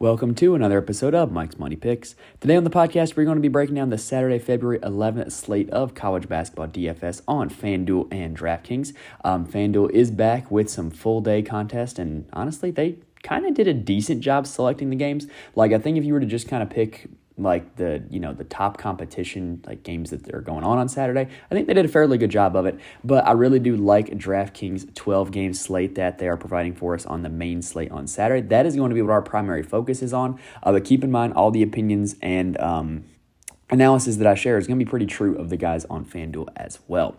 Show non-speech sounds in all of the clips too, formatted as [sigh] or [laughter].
Welcome to another episode of Mike's Money Picks. Today on the podcast, we're going to be breaking down the Saturday, February 11th slate of college basketball DFS on FanDuel and DraftKings. Um, FanDuel is back with some full day contest, and honestly, they kind of did a decent job selecting the games. Like, I think if you were to just kind of pick like the you know the top competition like games that are going on on Saturday. I think they did a fairly good job of it, but I really do like DraftKings 12 game slate that they are providing for us on the main slate on Saturday. That is going to be what our primary focus is on. Uh, but keep in mind all the opinions and um, analysis that I share is going to be pretty true of the guys on FanDuel as well.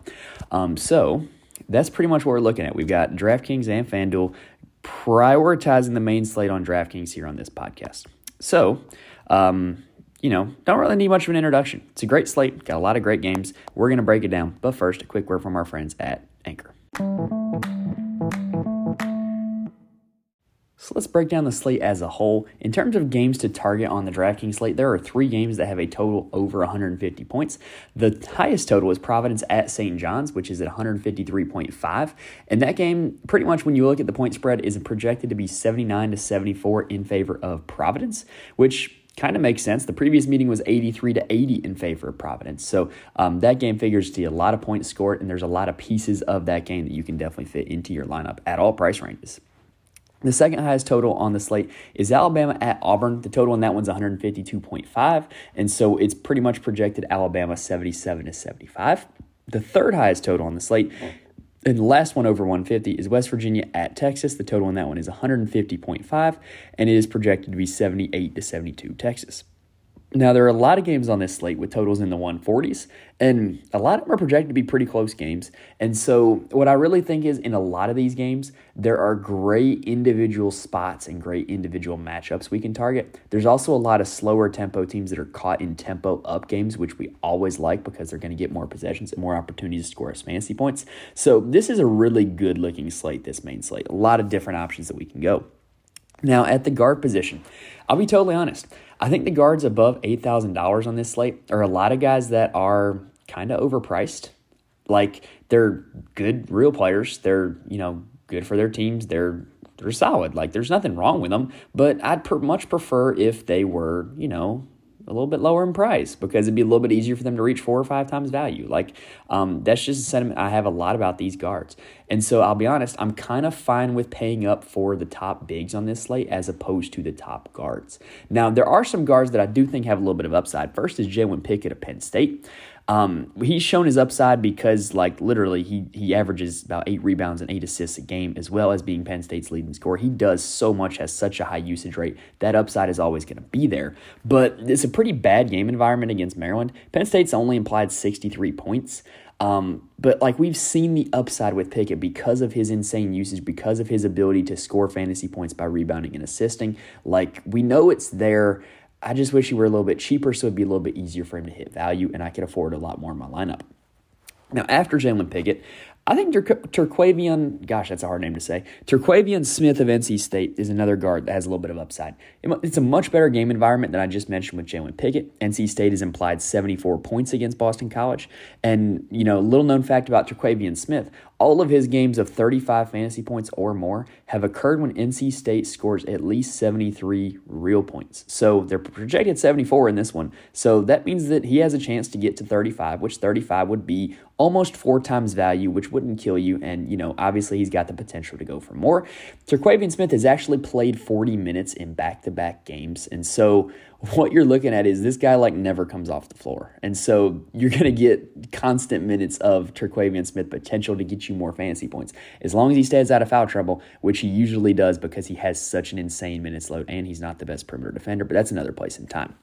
Um, so that's pretty much what we're looking at. We've got DraftKings and FanDuel prioritizing the main slate on DraftKings here on this podcast. So, um, you know, don't really need much of an introduction. It's a great slate, got a lot of great games. We're going to break it down. But first, a quick word from our friends at Anchor. So let's break down the slate as a whole. In terms of games to target on the DraftKings slate, there are three games that have a total over 150 points. The highest total is Providence at St. John's, which is at 153.5. And that game, pretty much when you look at the point spread, is projected to be 79 to 74 in favor of Providence, which kind of makes sense. The previous meeting was 83 to 80 in favor of Providence. So um, that game figures to a lot of points scored, and there's a lot of pieces of that game that you can definitely fit into your lineup at all price ranges. The second highest total on the slate is Alabama at Auburn. The total on that one's 152.5, and so it's pretty much projected Alabama 77 to 75. The third highest total on the slate and the last one over 150 is West Virginia at Texas. The total on that one is 150.5, and it is projected to be 78 to 72 Texas. Now, there are a lot of games on this slate with totals in the 140s, and a lot of them are projected to be pretty close games. And so, what I really think is in a lot of these games, there are great individual spots and great individual matchups we can target. There's also a lot of slower tempo teams that are caught in tempo up games, which we always like because they're going to get more possessions and more opportunities to score us fantasy points. So, this is a really good looking slate, this main slate. A lot of different options that we can go. Now, at the guard position, I'll be totally honest. I think the guards above $8,000 on this slate are a lot of guys that are kind of overpriced. Like they're good real players. They're, you know, good for their teams. They're they're solid. Like there's nothing wrong with them, but I'd per- much prefer if they were, you know, a little bit lower in price because it'd be a little bit easier for them to reach four or five times value. Like um, that's just a sentiment I have a lot about these guards. And so I'll be honest, I'm kind of fine with paying up for the top bigs on this slate as opposed to the top guards. Now there are some guards that I do think have a little bit of upside. First is Jalen Pickett of Penn State. Um, he's shown his upside because, like, literally, he he averages about eight rebounds and eight assists a game, as well as being Penn State's leading scorer. He does so much, has such a high usage rate. That upside is always going to be there. But it's a pretty bad game environment against Maryland. Penn State's only implied 63 points. Um, but like we've seen the upside with Pickett because of his insane usage, because of his ability to score fantasy points by rebounding and assisting. Like we know it's there. I just wish he were a little bit cheaper so it'd be a little bit easier for him to hit value and I could afford a lot more in my lineup. Now, after Jalen Pickett, I think Tur- Terquavion, gosh, that's a hard name to say. Terquavion Smith of NC State is another guard that has a little bit of upside. It's a much better game environment than I just mentioned with Jalen Pickett. NC State has implied 74 points against Boston College. And, you know, little known fact about Terquavion Smith all of his games of 35 fantasy points or more have occurred when NC State scores at least 73 real points. So they're projected 74 in this one. So that means that he has a chance to get to 35, which 35 would be almost four times value, which wouldn't kill you. And, you know, obviously he's got the potential to go for more. Terquavion Smith has actually played 40 minutes in back to back games. And so what you're looking at is this guy like never comes off the floor. And so you're going to get constant minutes of Terquavion Smith potential to get you more fantasy points. As long as he stays out of foul trouble, which he usually does because he has such an insane minutes load and he's not the best perimeter defender, but that's another place in time.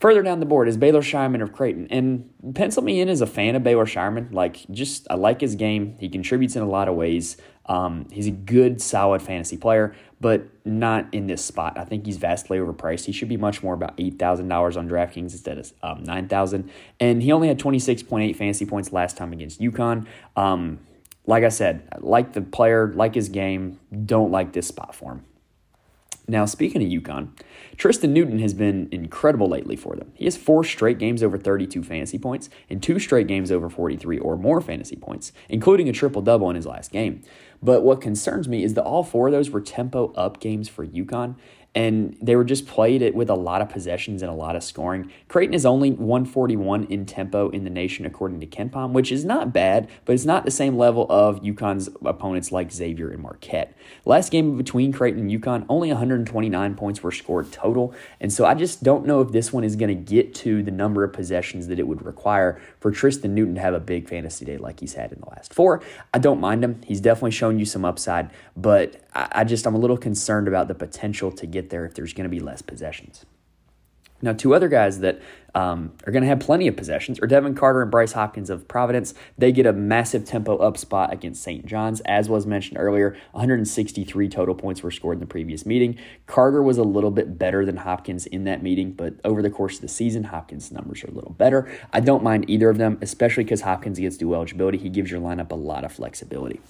Further down the board is Baylor Scheierman of Creighton. And pencil me in as a fan of Baylor Scheierman. Like, just, I like his game. He contributes in a lot of ways. Um, he's a good, solid fantasy player, but not in this spot. I think he's vastly overpriced. He should be much more about $8,000 on DraftKings instead of um, 9000 And he only had 26.8 fantasy points last time against UConn. Um, like I said, like the player, like his game, don't like this spot for him. Now, speaking of UConn, Tristen Newton has been incredible lately for them. He has four straight games over 32 fantasy points and two straight games over 43 or more fantasy points, including a triple double in his last game. But what concerns me is that all four of those were tempo up games for UConn. And they were just played it with a lot of possessions and a lot of scoring. Creighton is only 141 in tempo in the nation, according to KenPom, which is not bad, but it's not the same level of UConn's opponents like Xavier and Marquette. Last game between Creighton and UConn, only 129 points were scored total, and so I just don't know if this one is going to get to the number of possessions that it would require for Tristen Newton to have a big fantasy day like he's had in the last four. I don't mind him. He's definitely shown you some upside, but I, I just I'm a little concerned about the potential to get there if there's going to be less possessions. Now, two other guys that um, are going to have plenty of possessions are Devin Carter and Bryce Hopkins of Providence. They get a massive tempo up spot against St. John's. As was mentioned earlier, 163 total points were scored in the previous meeting. Carter was a little bit better than Hopkins in that meeting, but over the course of the season, Hopkins' numbers are a little better. I don't mind either of them, especially because Hopkins gets dual eligibility. He gives your lineup a lot of flexibility.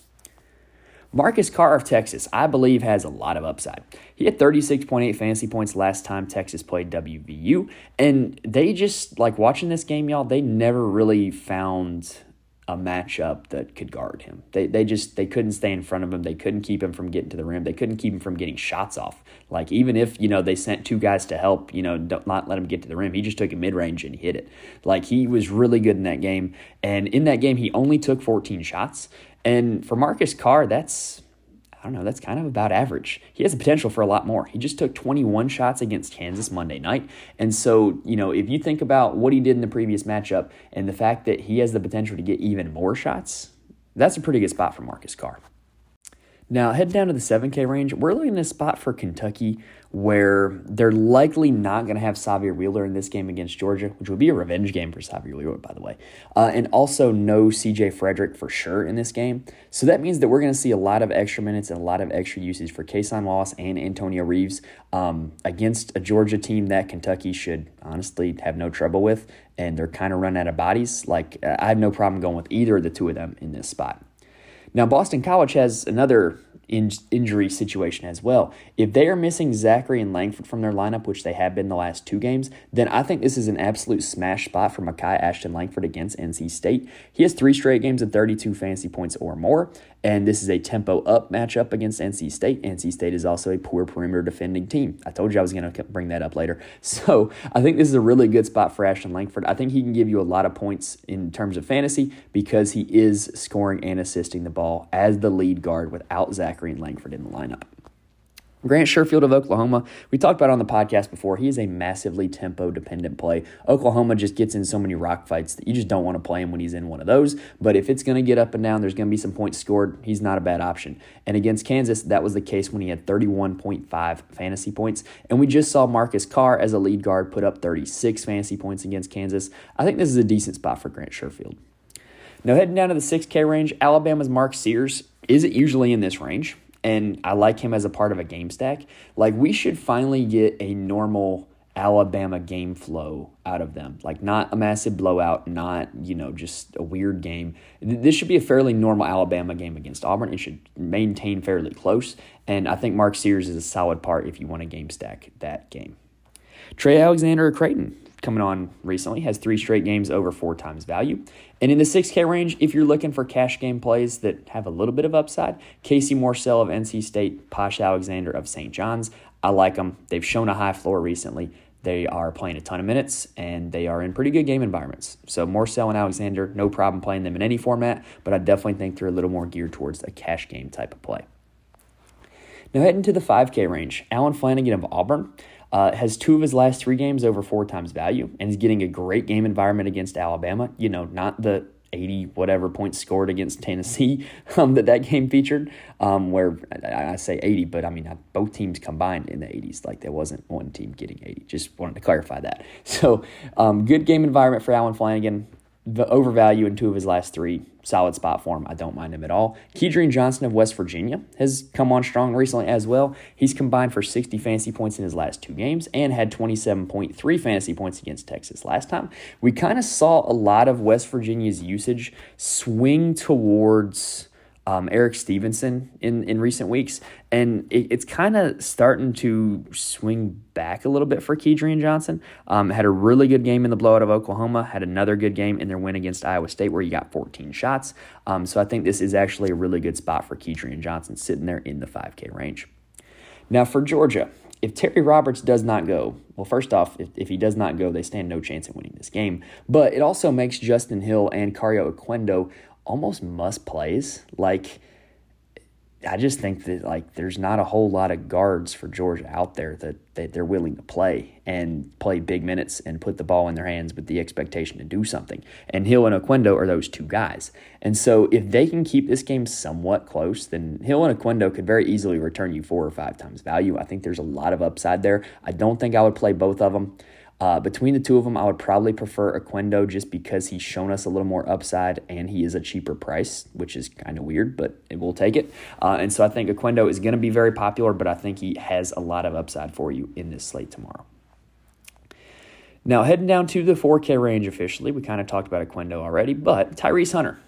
Marcus Carr of Texas, I believe, has a lot of upside. He had 36.8 fantasy points last time Texas played WVU, and they just, like watching this game, y'all, they never really found a matchup that could guard him. They, they just they couldn't stay in front of him. They couldn't keep him from getting to the rim. They couldn't keep him from getting shots off. Like even if you know they sent two guys to help, you know, don't not let him get to the rim. He just took a mid range and hit it. Like he was really good in that game. And in that game, he only took 14 shots. And for Marcus Carr, that's I don't know, that's kind of about average. He has the potential for a lot more. He just took 21 shots against Kansas Monday night. And so, you know, if you think about what he did in the previous matchup and the fact that he has the potential to get even more shots, that's a pretty good spot for Marcus Carr. Now, head down to the 7K range, we're looking at a spot for Kentucky where they're likely not going to have Sahvir Wheeler in this game against Georgia, which would be a revenge game for Sahvir Wheeler, by the way. Uh, and also no CJ Frederick for sure in this game. So that means that we're going to see a lot of extra minutes and a lot of extra usage for Cason Wallace and Antonio Reeves um, against a Georgia team that Kentucky should honestly have no trouble with. And they're kind of run out of bodies. Like, I have no problem going with either of the two of them in this spot. Now, Boston College has another in- injury situation as well. If they are missing Zackery and Langford from their lineup, which they have been the last two games, then I think this is an absolute smash spot for Makai Ashton Langford against NC State. He has three straight games of 32 fantasy points or more, and this is a tempo up matchup against NC State. NC State is also a poor perimeter defending team. I told you I was going to bring that up later. [laughs] So I think this is a really good spot for Ashton Langford. I think he can give you a lot of points in terms of fantasy because he is scoring and assisting the ball as the lead guard without Zackery and Langford in the lineup. Grant Sherfield of Oklahoma, we talked about on the podcast before. He is a massively tempo dependent play. Oklahoma just gets in so many rock fights that you just don't want to play him when he's in one of those. But if it's going to get up and down, there's going to be some points scored. He's not a bad option. And against Kansas, that was the case when he had 31.5 fantasy points. And we just saw Marcus Carr as a lead guard put up 36 fantasy points against Kansas. I think this is a decent spot for Grant Sherfield. Now, heading down to the 6K range, Alabama's Mark Sears isn't usually in this range and I like him as a part of a game stack. Like we should finally get a normal Alabama game flow out of them. Like not a massive blowout, not, you know, just a weird game. This should be a fairly normal Alabama game against Auburn. It should maintain fairly close. And I think Mark Sears is a solid part if you want to game stack that game. Trey Alexander Creighton coming on recently, has three straight games over four times value. And in the 6K range, if you're looking for cash game plays that have a little bit of upside, Casey Morsell of NC State, Posh Alexander of St. John's, I like them. They've shown a high floor recently. They are playing a ton of minutes and they are in pretty good game environments. So Morsell and Alexander, no problem playing them in any format, but I definitely think they're a little more geared towards a cash game type of play. Now heading to the 5K range, Allen Flanigan of Auburn. Uh, has two of his last three games over four times value, and he's getting a great game environment against Alabama. You know, not the 80 whatever points scored against Tennessee [laughs] um, that that game featured, um, where I, I, say 80, but I mean both teams combined in the 80s. Like there wasn't one team getting 80. Just wanted to clarify that. [laughs] So um, good game environment for Allen Flanigan the overvalue in two of his last three. Solid spot for him. I don't mind him at all. Kedrian Johnson of West Virginia has come on strong recently as well. He's combined for 60 fantasy points in his last two games and had 27.3 fantasy points against Texas last time. We kind of saw a lot of West Virginia's usage swing towards um, Erik Stevenson in, in recent weeks, and it, it's kind of starting to swing back a little bit for Kedrian Johnson. Um, had a really good game in the blowout of Oklahoma, had another good game in their win against Iowa State where he got 14 shots. Um, so I think this is actually a really good spot for Kedrian Johnson sitting there in the 5K range. Now for Georgia, if Terry Roberts does not go, well, first off, if, if he does not go, they stand no chance in winning this game. But it also makes Justin Hill and Kario Oquendo almost must plays. Like, I just think that like there's not a whole lot of guards for Georgia out there that, that they're willing to play and play big minutes and put the ball in their hands with the expectation to do something. And Hill and Oquendo are those two guys. And so if they can keep this game somewhat close, then Hill and Oquendo could very easily return you four or five times value. I think there's a lot of upside there. I don't think I would play both of them. Uh, between the two of them, I would probably prefer Oquendo just because he's shown us a little more upside and he is a cheaper price, which is kind of weird, but it will take it. Uh, and so I think Oquendo is going to be very popular, but I think he has a lot of upside for you in this slate tomorrow. Now, heading down to the 4K range officially, we kind of talked about Oquendo already, but Tyrese Hunter.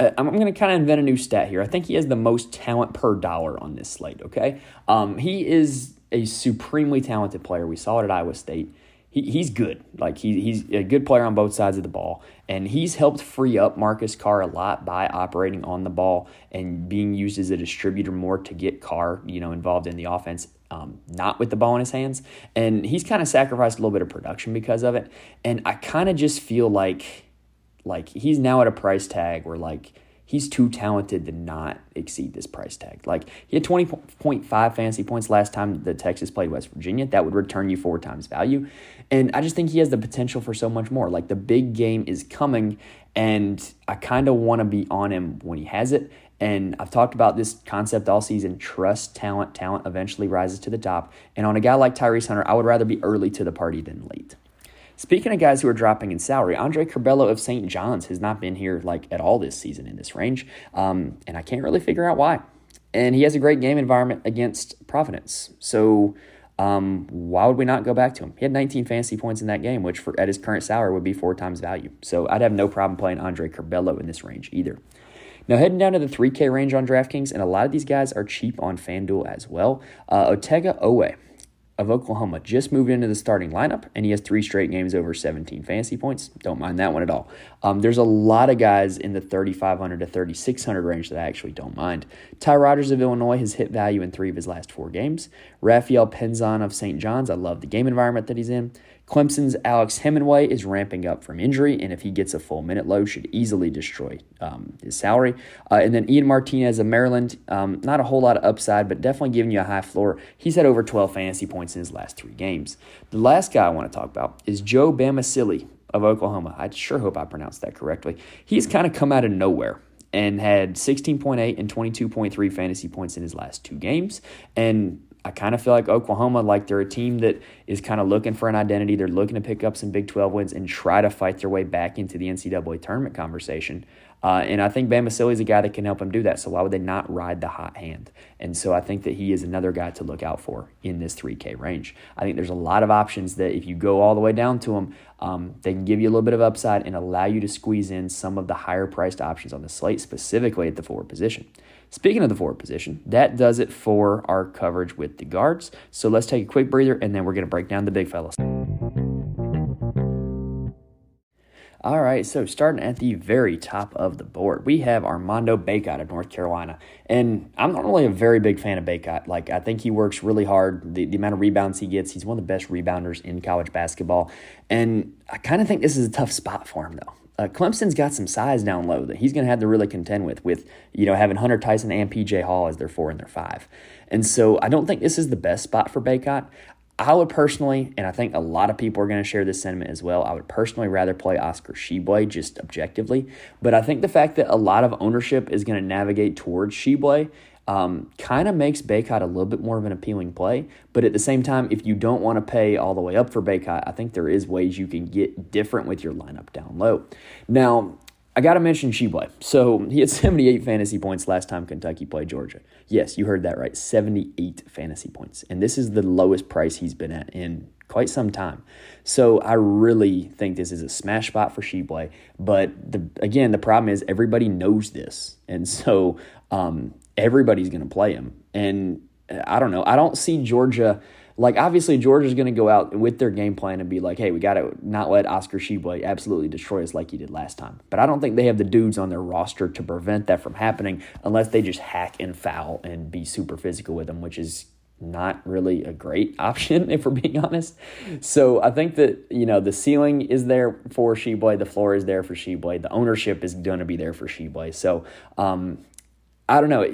Uh, I'm going to kind of invent a new stat here. I think he has the most talent per dollar on this slate, okay? Um, he is a supremely talented player. We saw it at Iowa State he, he's good. Like he, he's a good player on both sides of the ball, and he's helped free up Marcus Carr a lot by operating on the ball and being used as a distributor more to get Carr, you know, involved in the offense, um, not with the ball in his hands. And he's kind of sacrificed a little bit of production because of it. And I kind of just feel like, like he's now at a price tag where like he's too talented to not exceed this price tag. Like he had 20.5 fantasy points last time the Texas played West Virginia. That would return you four times value. And I just think he has the potential for so much more. Like the big game is coming, and I kind of want to be on him when he has it. And I've talked about this concept all season trust talent. Talent eventually rises to the top. And on a guy like Tyrese Hunter, I would rather be early to the party than late. Speaking of guys who are dropping in salary, Andre Curbelo of St. John's has not been here like at all this season in this range, um, and I can't really figure out why. And he has a great game environment against Providence, so um, why would we not go back to him? He had 19 fantasy points in that game, which for at his current salary would be four times value. So I'd have no problem playing Andre Curbelo in this range either. Now, heading down to the 3K range on DraftKings, and a lot of these guys are cheap on FanDuel as well. Uh, Otega Oweh of Oklahoma just moved into the starting lineup, and he has three straight games over 17 fantasy points. Don't mind that one at all. Um, there's a lot of guys in the 3,500 to 3,600 range that I actually don't mind. Ty Rodgers of Illinois has hit value in three of his last four games. Rafael Pinzon of St. John's, I love the game environment that he's in. Clemson's Alex Hemenway is ramping up from injury, and if he gets a full minute load, should easily destroy um, his salary. Uh, and then Ian Martinez of Maryland, um, not a whole lot of upside, but definitely giving you a high floor. He's had over 12 fantasy points in his last three games. The last guy I want to talk about is Joe Bamisile of Oklahoma. I sure hope I pronounced that correctly. He's kind of come out of nowhere and had 16.8 and 22.3 fantasy points in his last two games. And I kind of feel like Oklahoma, like they're a team that is kind of looking for an identity. They're looking to pick up some Big 12 wins and try to fight their way back into the NCAA tournament conversation. Uh, and I think Bamisile is a guy that can help them do that. So why would they not ride the hot hand? And so I think that he is another guy to look out for in this 3K range. I think there's a lot of options that if you go all the way down to them, um, they can give you a little bit of upside and allow you to squeeze in some of the higher priced options on the slate, specifically at the forward position. Speaking of the forward position, that does it for our coverage with the guards. So let's take a quick breather and then we're going to break down the big fellas. All right, so starting at the very top of the board, we have Armando Bacot of North Carolina. And I'm not really a very big fan of Bacot. Like, I think he works really hard. The, the amount of rebounds he gets, he's one of the best rebounders in college basketball. And I kind of think this is a tough spot for him, though. Uh, Clemson's got some size down low that he's going to have to really contend with, with you know having Hunter Tyson and PJ Hall as their four and their five, and so I don't think this is the best spot for Bacot. I would personally, and I think a lot of people are going to share this sentiment as well. I would personally rather play Oscar Tshiebwe just objectively, but I think the fact that a lot of ownership is going to navigate towards Tshiebwe um, kind of makes Bacot a little bit more of an appealing play. But at the same time, if you don't want to pay all the way up for Bacot, I think there is ways you can get different with your lineup down low. Now, I got to mention Tshiebwe. So he had [laughs] 78 fantasy points last time Kentucky played Georgia. Yes, you heard that right. 78 fantasy points. And this is the lowest price he's been at in quite some time. So I really think this is a smash spot for Tshiebwe. But the, again, the problem is everybody knows this. And so um, everybody's going to play him. And I don't know. I don't see Georgia. Like, obviously, Georgia's going to go out with their game plan and be like, hey, we got to not let Oscar Tshiebwe absolutely destroy us like he did last time. But I don't think they have the dudes on their roster to prevent that from happening unless they just hack and foul and be super physical with him, which is not really a great [laughs] option if we're being honest. So I think that you know the ceiling is there for Tshiebwe, the floor is there for Tshiebwe, the ownership is going to be there for Tshiebwe. So um, I don't know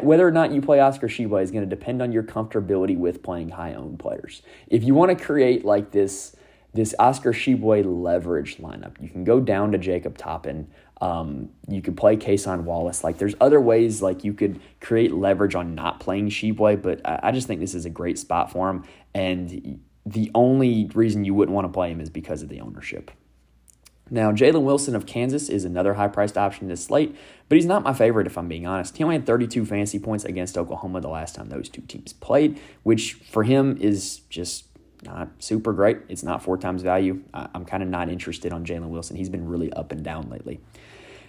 whether or not you play Oscar Tshiebwe is going to depend on your comfortability with playing high owned players. If you want to create like this this Oscar Tshiebwe leverage lineup, you can go down to Jacob Toppin. Um, you could play Cason Wallace. Like there's other ways like you could create leverage on not playing Tshiebwe, but I, I just think this is a great spot for him. And the only reason you wouldn't want to play him is because of the ownership. Now, Jalen Wilson of Kansas is another high priced option in this slate, but he's not my favorite if I'm being honest. He only had 32 fantasy points against Oklahoma the last time those two teams played, which for him is just not super great. It's not four times value. I'm kind of not interested on Jalen Wilson. He's been really up and down lately.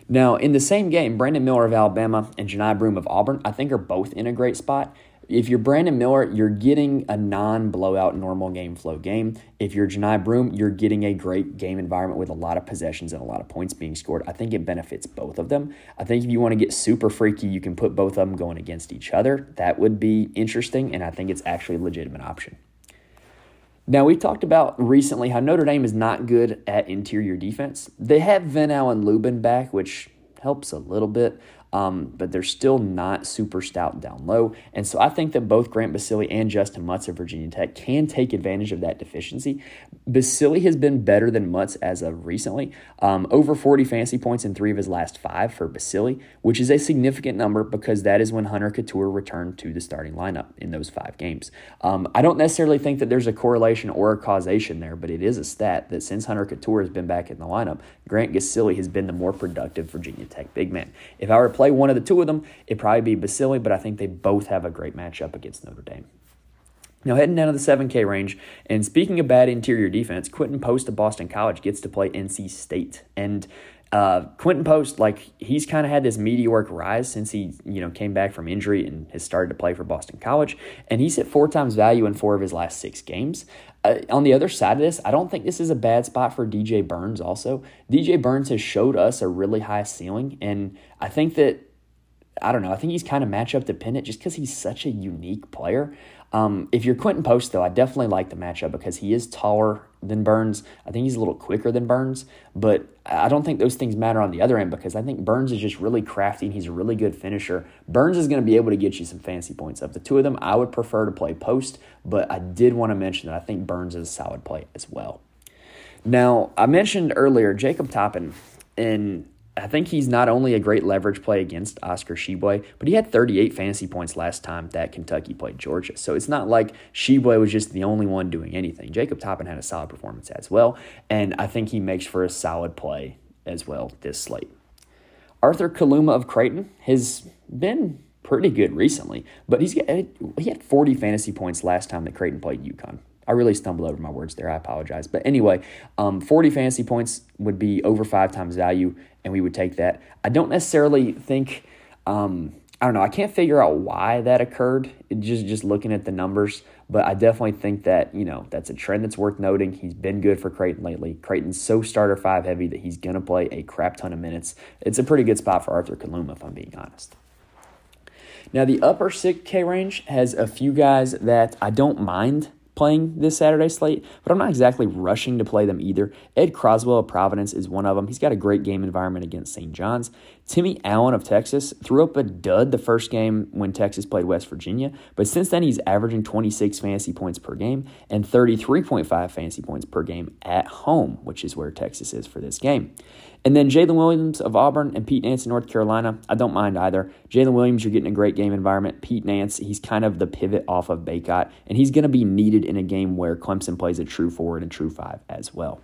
Now, in the same game, Brandon Miller of Alabama and Johni Broom of Auburn, I think are both in a great spot. If you're Brandon Miller, you're getting a non blowout normal game flow game. If you're Johni Broom, you're getting a great game environment with a lot of possessions and a lot of points being scored. I think it benefits both of them. I think if you want to get super freaky, you can put both of them going against each other. That would be interesting, and I think it's actually a legitimate option. Now, we talked about recently how Notre Dame is not good at interior defense. They have Ven-Allen Lubin back, which helps a little bit um, but they're still not super stout down low. And so I think that both Grant Basile and Justin Mutts of Virginia Tech can take advantage of that deficiency. Basile has been better than Mutts as of recently, um, over 40 fantasy points in three of his last five for Basile, which is a significant number because that is when Hunter Cattoor returned to the starting lineup in those five games. Um, I don't necessarily think that there's a correlation or a causation there, but it is a stat that since Hunter Cattoor has been back in the lineup, Grant Basile has been the more productive Virginia Tech big man. If I were play one of the two of them, it'd probably be Basile, but I think they both have a great matchup against Notre Dame. Now, heading down to the 7K range, and speaking of bad interior defense, Quinten Post of Boston College gets to play NC State. And uh, Quinten Post, like he's kind of had this meteoric rise since he, you know, came back from injury and has started to play for Boston College, and he's hit four times value in four of his last six games. Uh, on the other side of this, I don't think this is a bad spot for DJ Burns. Also, DJ Burns has showed us a really high ceiling, and I think that I don't know. I think he's kind of matchup dependent just because he's such a unique player. Um, if you're Quinten Post, though, I definitely like the matchup because he is taller than Burns. I think he's a little quicker than Burns, but I don't think those things matter on the other end because I think Burns is just really crafty and he's a really good finisher. Burns is going to be able to get you some fancy points. Of the two of them, I would prefer to play Post, but I did want to mention that I think Burns is a solid play as well. Now, I mentioned earlier Jacob Toppin, and I think he's not only a great leverage play against Oscar Tshiebwe, but he had 38 fantasy points last time that Kentucky played Georgia. So it's not like Tshiebwe was just the only one doing anything. Jacob Toppin had a solid performance as well, and I think he makes for a solid play as well this slate. Arthur Kaluma of Creighton has been pretty good recently, but he's he had 40 fantasy points last time that Creighton played UConn. I really stumbled over my words there. I apologize. But anyway, um, 40 fantasy points would be over five times value, and we would take that. I don't necessarily think, um, I don't know, I can't figure out why that occurred, just, just looking at the numbers. But I definitely think that, you know, that's a trend that's worth noting. He's been good for Creighton lately. Creighton's so starter five heavy that he's going to play a crap ton of minutes. It's a pretty good spot for Arthur Kaluma, if I'm being honest. Now, the upper 6K range has a few guys that I don't mind playing this Saturday slate, but I'm not exactly rushing to play them either. Ed Croswell of Providence is one of them. He's got a great game environment against St. John's. Timmy Allen of Texas threw up a dud the first game when Texas played West Virginia, but since then he's averaging 26 fantasy points per game and 33.5 fantasy points per game at home, which is where Texas is for this game. And then Jaylin Williams of Auburn and Pete Nance of North Carolina. I don't mind either. Jaylin Williams, you're getting a great game environment. Pete Nance, he's kind of the pivot off of Bacot, and he's going to be needed in a game where Clemson plays a true forward and a true five as well.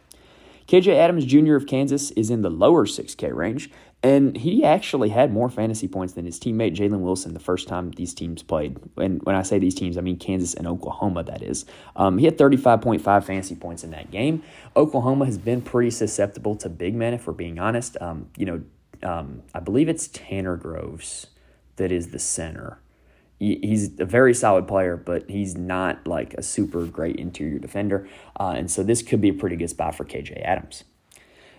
KJ Adams Jr. of Kansas is in the lower 6K range, and he actually had more fantasy points than his teammate Jalen Wilson the first time these teams played. And when I say these teams, I mean Kansas and Oklahoma, that is. Um, he had 35.5 fantasy points in that game. Oklahoma has been pretty susceptible to big men, if we're being honest. Um, you know, um, I believe it's Tanner Groves that is the center he's a very solid player, but he's not like a super great interior defender. Uh, and so this could be a pretty good spot for KJ Adams.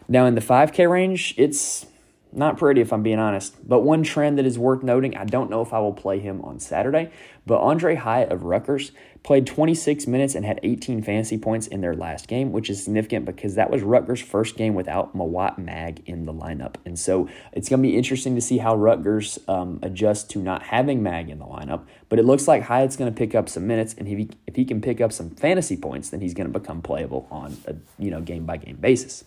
Now in the 5K range, it's Not pretty, if I'm being honest. But one trend that is worth noting I don't know if I will play him on Saturday, but Aundre Hyatt of Rutgers played 26 minutes and had 18 fantasy points in their last game, which is significant because that was Rutgers' first game without Mawot Mag in the lineup. And so it's going to be interesting to see how Rutgers um, adjusts to not having Mag in the lineup. But it looks like Hyatt's going to pick up some minutes, and if he, if he can pick up some fantasy points, then he's going to become playable on a you know game by game basis.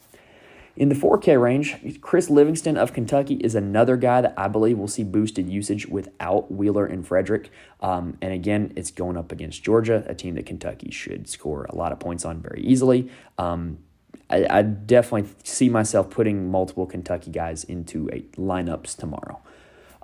In the 4K range, Chris Livingston of Kentucky is another guy that I believe will see boosted usage without Wheeler and Frederick. Um, and again, it's going up against Georgia, a team that Kentucky should score a lot of points on very easily. Um, I, I, definitely see myself putting multiple Kentucky guys into a lineups tomorrow.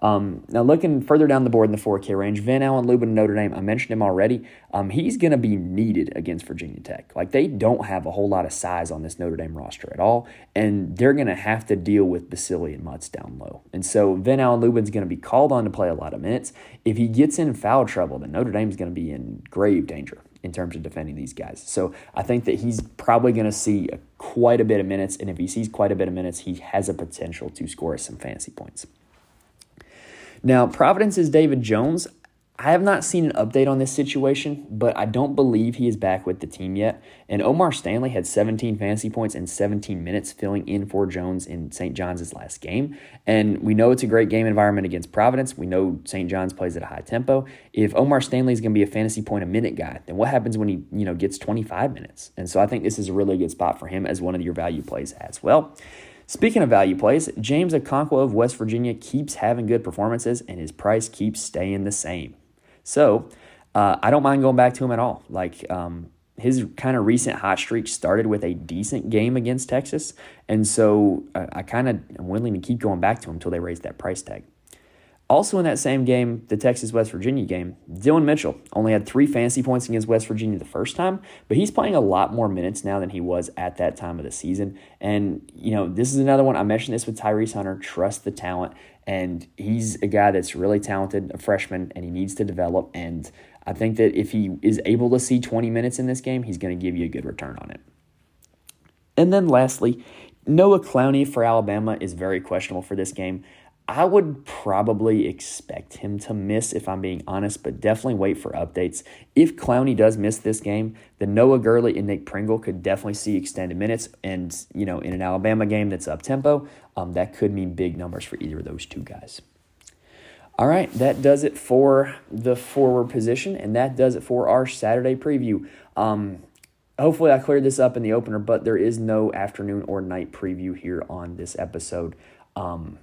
Um, now, looking further down the board in the 4K range, Ven-Allen Lubin, Notre Dame, I mentioned him already. Um, he's going to be needed against Virginia Tech. Like, they don't have a whole lot of size on this Notre Dame roster at all, and they're going to have to deal with Basile and Mutts down low. And so, Ven-Allen Lubin's going to be called on to play a lot of minutes. If he gets in foul trouble, then Notre Dame's going to be in grave danger in terms of defending these guys. So I think that he's probably going to see a, quite a bit of minutes, and if he sees quite a bit of minutes, he has a potential to score some fantasy points. Now, Providence's David Jones, I have not seen an update on this situation, but I don't believe he is back with the team yet. And O'Mar Stanley had 17 fantasy points in 17 minutes filling in for Jones in St. John's last game. And we know it's a great game environment against Providence. We know St. John's plays at a high tempo. If O'Mar Stanley is going to be a fantasy point a minute guy, then what happens when he, you know, gets 25 minutes? And so I think this is a really good spot for him as one of your value plays as well. Speaking of value plays, James Okonkwo of West Virginia keeps having good performances and his price keeps staying the same. So uh, I don't mind going back to him at all. Like um, his kind of recent hot streak started with a decent game against Texas. And so I, I kind of am willing to keep going back to him until they raise that price tag. Also in that same game, the Texas West Virginia game, Dillon Mitchell only had three fantasy points against West Virginia the first time, but he's playing a lot more minutes now than he was at that time of the season. And, you know, this is another one. I mentioned this with Tyrese Hunter. Trust the talent. And he's a guy that's really talented, a freshman, and he needs to develop. And I think that if he is able to see 20 minutes in this game, he's going to give you a good return on it. And then lastly, Noah Clowney for Alabama is very questionable for this game. I would probably expect him to miss if I'm being honest, but definitely wait for updates. If Clowney does miss this game, then Noah Gurley and Nick Pringle could definitely see extended minutes. And, you know, in an Alabama game that's up tempo, um, that could mean big numbers for either of those two guys. All right, that does it for the forward position, and that does it for our Saturday preview. Um, hopefully, I cleared this up in the opener, but there is no afternoon or night preview here on this episode. Um,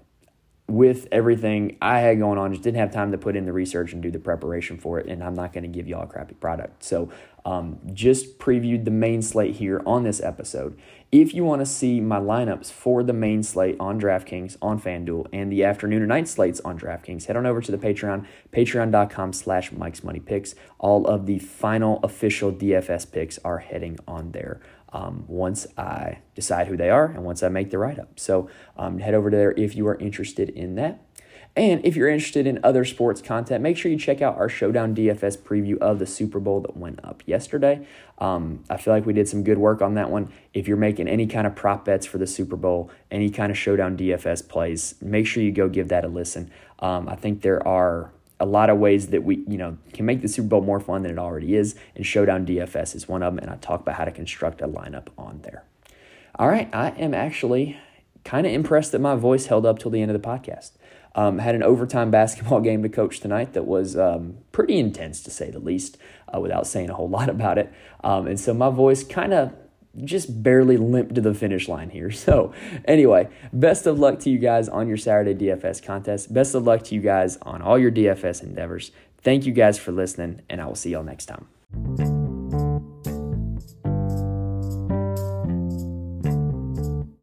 with everything I had going on, just didn't have time to put in the research and do the preparation for it, and I'm not going to give y'all a crappy product. So, um, just previewed the main slate here on this episode. If you want to see my lineups for the main slate on DraftKings, on FanDuel, and the afternoon or night slates on DraftKings, head on over to the Patreon, patreon.com slash Mike's Money Picks. All of the final official DFS picks are heading on there um, once I decide who they are and once I make the write up. So um, head over there if you are interested in that. And if you're interested in other sports content, make sure you check out our Showdown DFS preview of the Super Bowl that went up yesterday. Um, I feel like we did some good work on that one. If you're making any kind of prop bets for the Super Bowl, any kind of Showdown DFS plays, make sure you go give that a listen. Um, I think there are a lot of ways that we, you know, can make the Super Bowl more fun than it already is, and Showdown DFS is one of them, and I talk about how to construct a lineup on there. All right, I am actually kind of impressed that my voice held up till the end of the podcast. Um, had an overtime [laughs] basketball game to coach tonight that was um, pretty intense to say the least, uh, without saying a whole lot about it. Um, and so my voice kind of just barely limped to the finish line here. [laughs] So, anyway, best of luck to you guys on your Saturday DFS contest. Best of luck to you guys on all your DFS endeavors. Thank you guys for listening, and I will see y'all next time.